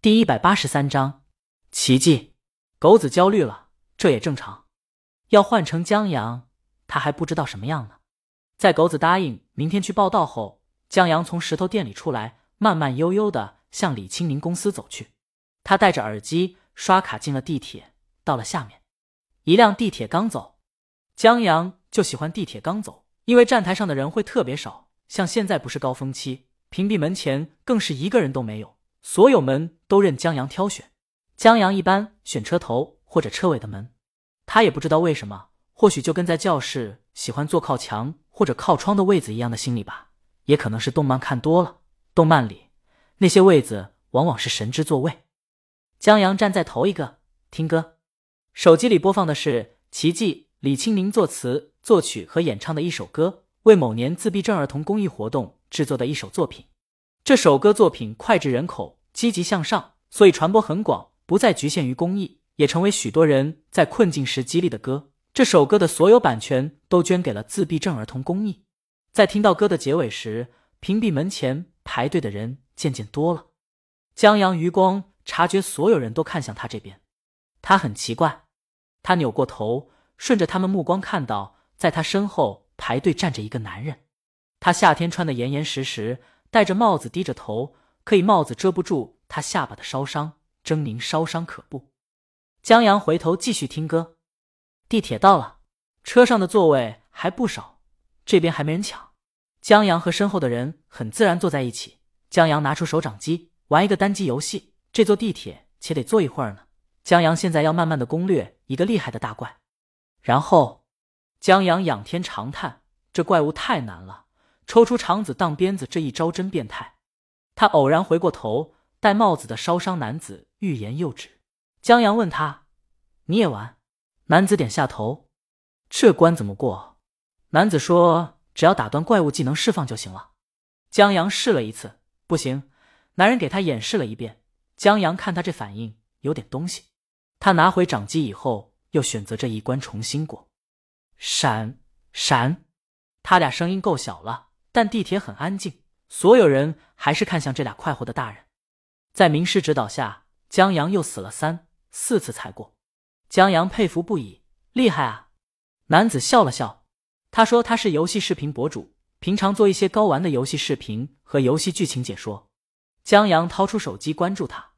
第一百八十三章奇迹。狗子焦虑了，这也正常。要换成江阳，他还不知道什么样呢。在狗子答应明天去报道后，江阳从石头店里出来，慢慢悠悠的向李清明公司走去。他戴着耳机，刷卡进了地铁，到了下面。一辆地铁刚走，江阳就喜欢地铁刚走，因为站台上的人会特别少。像现在不是高峰期，屏蔽门前更是一个人都没有，所有门都任江阳挑选。江阳一般选车头或者车尾的门，他也不知道为什么，或许就跟在教室喜欢坐靠墙或者靠窗的位子一样的心理吧，也可能是动漫看多了，动漫里那些位子往往是神之座位。江阳站在头一个听歌，手机里播放的是《奇迹》，李清明作词、作曲和演唱的一首歌，为某年自闭症儿童公益活动制作的一首作品。这首歌作品脍炙人口，积极向上，所以传播很广，不再局限于公益，也成为许多人在困境时激励的歌。这首歌的所有版权都捐给了自闭症儿童公益。在听到歌的结尾时，屏蔽门前排队的人渐渐多了。江阳余光。察觉所有人都看向他这边，他很奇怪。他扭过头，顺着他们目光看到，在他身后排队站着一个男人。他夏天穿的严严实实，戴着帽子，低着头，可以帽子遮不住他下巴的烧伤，狰狞烧伤可怖。江阳回头继续听歌。地铁到了，车上的座位还不少，这边还没人抢。江阳和身后的人很自然坐在一起。江阳拿出手掌机，玩一个单机游戏。这坐地铁且得坐一会儿呢。江阳现在要慢慢的攻略一个厉害的大怪，然后江阳仰天长叹：这怪物太难了，抽出肠子当鞭子这一招真变态。他偶然回过头，戴帽子的烧伤男子欲言又止。江阳问他：“你也玩？”男子点下头。这关怎么过？男子说：“只要打断怪物技能释放就行了。”江阳试了一次，不行。男人给他演示了一遍。江阳看他这反应有点东西，他拿回掌机以后，又选择这一关重新过。闪闪，他俩声音够小了，但地铁很安静，所有人还是看向这俩快活的大人。在名师指导下，江阳又死了三四次才过。江阳佩服不已，厉害啊！男子笑了笑，他说他是游戏视频博主，平常做一些高玩的游戏视频和游戏剧情解说。江阳掏出手机关注他，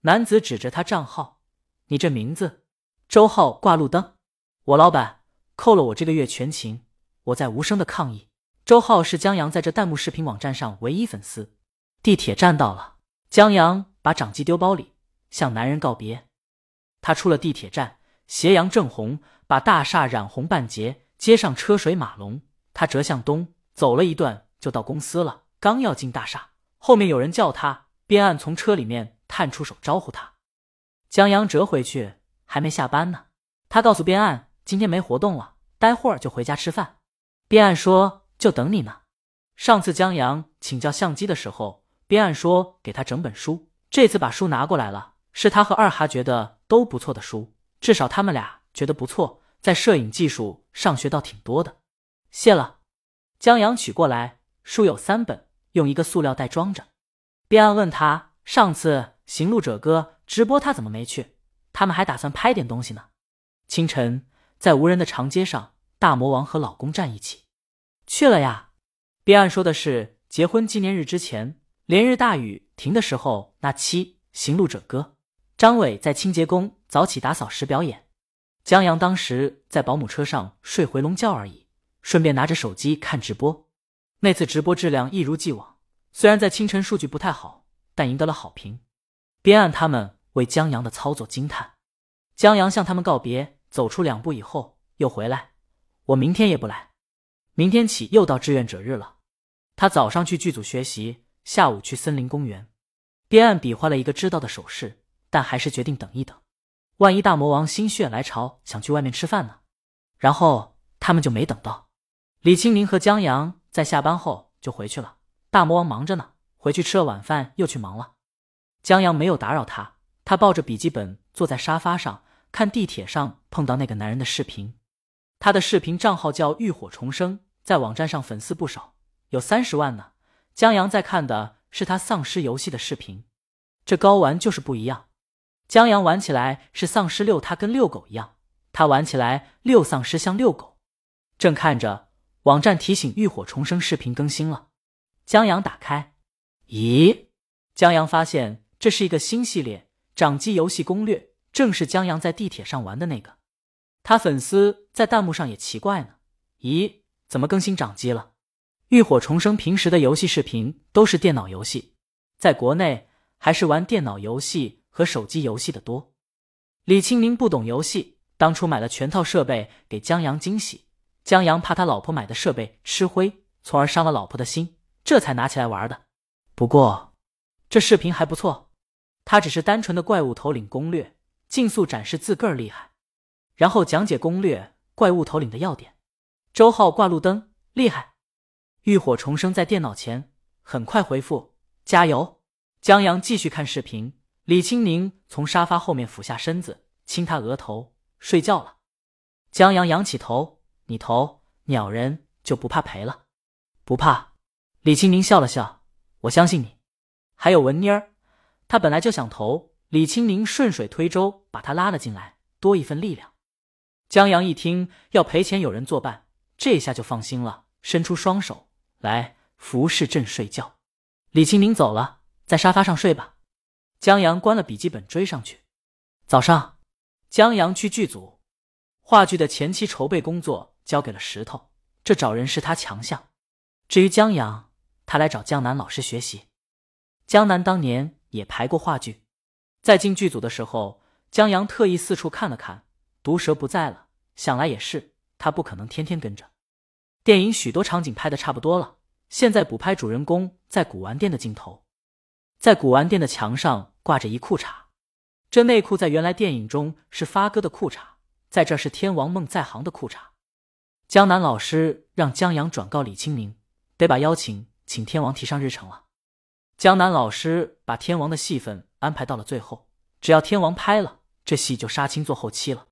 男子指着他账号：“你这名字，周浩挂路灯，我老板扣了我这个月全勤，我在无声的抗议。”周浩是江阳在这弹幕视频网站上唯一粉丝。地铁站到了，江阳把掌机丢包里，向男人告别。他出了地铁站，斜阳正红，把大厦染红半截，街上车水马龙。他折向东，走了一段就到公司了，刚要进大厦。后面有人叫他，边岸从车里面探出手招呼他。江阳折回去，还没下班呢。他告诉边岸，今天没活动了，待会儿就回家吃饭。边岸说，就等你呢。上次江阳请教相机的时候，边岸说给他整本书，这次把书拿过来了，是他和二哈觉得都不错的书，至少他们俩觉得不错，在摄影技术上学到挺多的。谢了。江阳取过来，书有三本。用一个塑料袋装着。边岸问他：“上次《行路者哥》直播他怎么没去？他们还打算拍点东西呢。”清晨，在无人的长街上，大魔王和老公站一起。去了呀。边岸说的是结婚纪念日之前，连日大雨停的时候那期《行路者歌》。张伟在清洁工早起打扫时表演。江阳当时在保姆车上睡回笼觉而已，顺便拿着手机看直播。那次直播质量一如既往，虽然在清晨数据不太好，但赢得了好评。边岸他们为江阳的操作惊叹。江阳向他们告别，走出两步以后又回来。我明天也不来，明天起又到志愿者日了。他早上去剧组学习，下午去森林公园。边岸比划了一个知道的手势，但还是决定等一等。万一大魔王心血来潮想去外面吃饭呢？然后他们就没等到。李清明和江阳。在下班后就回去了。大魔王忙着呢，回去吃了晚饭又去忙了。江阳没有打扰他，他抱着笔记本坐在沙发上看地铁上碰到那个男人的视频。他的视频账号叫浴火重生，在网站上粉丝不少，有三十万呢。江阳在看的是他丧尸游戏的视频。这高玩就是不一样。江阳玩起来是丧尸遛他，跟遛狗一样；他玩起来遛丧尸像遛狗。正看着，网站提醒浴火重生视频更新了。江阳打开，咦？江阳发现这是一个新系列《掌机游戏攻略》，正是江阳在地铁上玩的那个。他粉丝在弹幕上也奇怪呢，咦，怎么更新掌机了？浴火重生平时的游戏视频都是电脑游戏，在国内还是玩电脑游戏和手机游戏的多。李清明不懂游戏，当初买了全套设备给江阳惊喜，江阳怕他老婆买的设备吃灰，从而伤了老婆的心，这才拿起来玩的。不过这视频还不错，他只是单纯的怪物头领攻略，竞速展示自个儿厉害。然后讲解攻略怪物头领的要点。周浩挂路灯厉害，浴火重生在电脑前很快回复加油。江阳继续看视频，李青宁从沙发后面俯下身子亲他额头睡觉了。江阳仰起头，你投鸟人就不怕赔了？不怕。李青宁笑了笑，我相信你。还有文妮儿，他本来就想投，李青宁顺水推舟把他拉了进来，多一份力量。江阳一听要赔钱，有人作伴，这下就放心了，伸出双手来服侍朕睡觉。李清明走了，在沙发上睡吧。江阳关了笔记本，追上去。早上，江阳去剧组，话剧的前期筹备工作交给了石头，这找人是他强项。至于江阳，他来找江南老师学习。江南当年也排过话剧，在进剧组的时候，江阳特意四处看了看。毒蛇不在了，想来也是，他不可能天天跟着。电影许多场景拍的差不多了，现在补拍主人公在古玩店的镜头。在古玩店的墙上挂着一裤衩，这内裤在原来电影中是发哥的裤衩，在这是天王梦在行的裤衩。江南老师让江阳转告李清明，得把邀请请天王提上日程了。江南老师把天王的戏份安排到了最后，只要天王拍了，这戏就杀青做后期了。